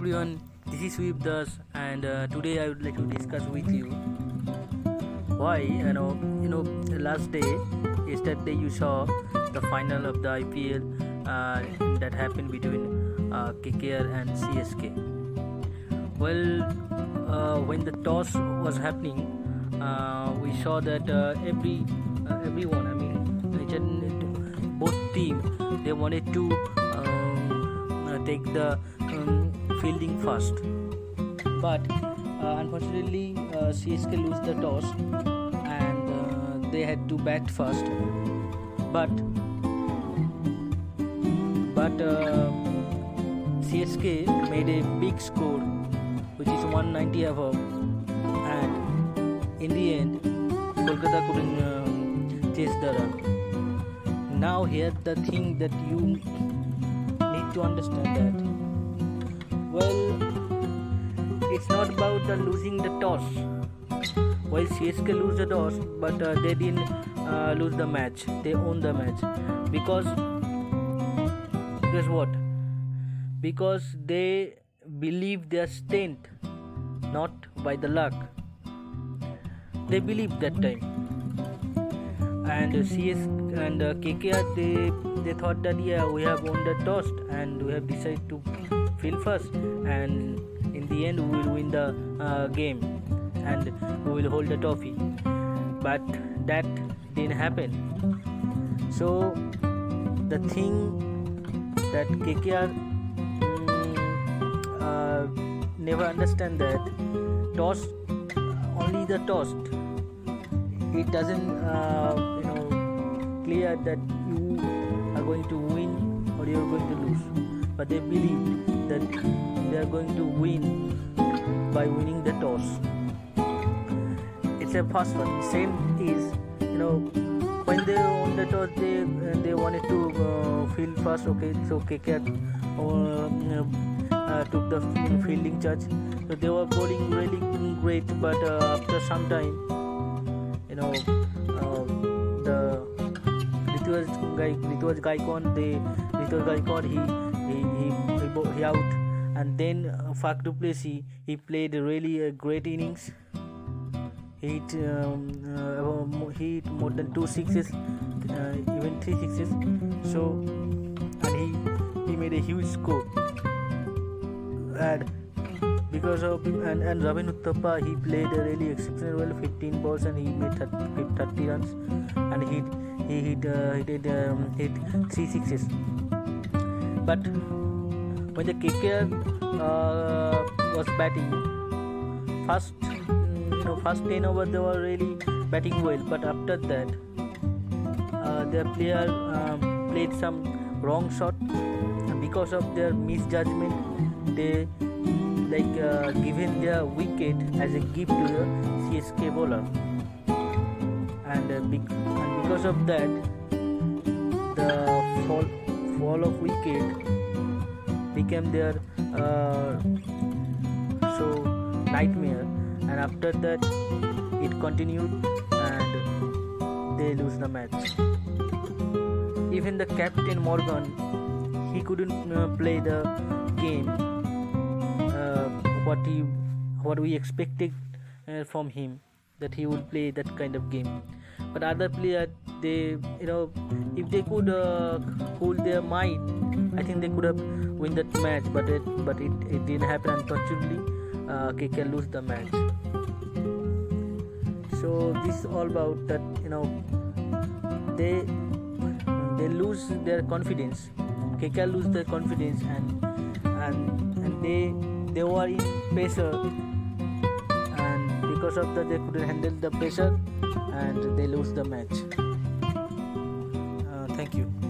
everyone, this is Sweep Das, and uh, today I would like to discuss with you why you know you know last day yesterday you saw the final of the IPL uh, that happened between uh, KKR and CSK. Well, uh, when the toss was happening, uh, we saw that uh, every everyone, I mean, both team, they wanted to um, take the um, fielding first, but uh, unfortunately uh, CSK lose the toss and uh, they had to bat first, but but uh, CSK made a big score, which is 190 above, and in the end, Kolkata couldn't um, chase the run. Now here the thing that you need to understand that well, it's not about the losing the toss. While CSK lose the toss, but uh, they didn't uh, lose the match. They won the match because guess what? Because they believe their strength, not by the luck. They believe that time. And uh, CS and uh, KKR they they thought that yeah we have won the toss and we have decided to field first and in the end we will win the uh, game and we will hold the trophy. But that didn't happen. So the thing that KKR mm, uh, never understand that toss only the tossed it doesn't uh, you know clear that you are going to win or you are going to lose but they believe that they are going to win by winning the toss. It's a first one. Same is you know when they won the toss they uh, they wanted to uh, field first. Okay so KKR uh, uh, took the fielding charge. So they were bowling really great but uh, after some time you know uh, the Ruturaj Gaikwad they Ruturaj Gaikwad he he out. And then uh, Faf du Plessis he played really a great innings. He hit, um, uh, he hit more than two sixes uh, even three sixes. So and he he made a huge score. And because of and, and Robin Uthappa he played really exceptional well 15 balls and he made 30, 30 runs. And he he hit uh, he did um, hit three sixes. But when the uh, was batting. First mm, you know first 10 over they were really batting well but after that uh, their player um, played some wrong shot. Because of their misjudgment they like uh, given their wicket as a gift to the CSK bowler. Uh, and because of that became their uh, so nightmare. And after that it continued and they lose the match. Even the captain Morgan he couldn't uh, play the game uh, what he what we expected uh, from him that he would play that kind of game. But other players they you know if they could uh, hold their mind i think they could have win that match but it but it, it didn't happen unfortunately. Uh, KK lose the match. So this is all about that you know they they lose their confidence. KK lose their confidence and and and they they were in pressure. And because of that they couldn't handle the pressure and they lose the match. Uh, thank you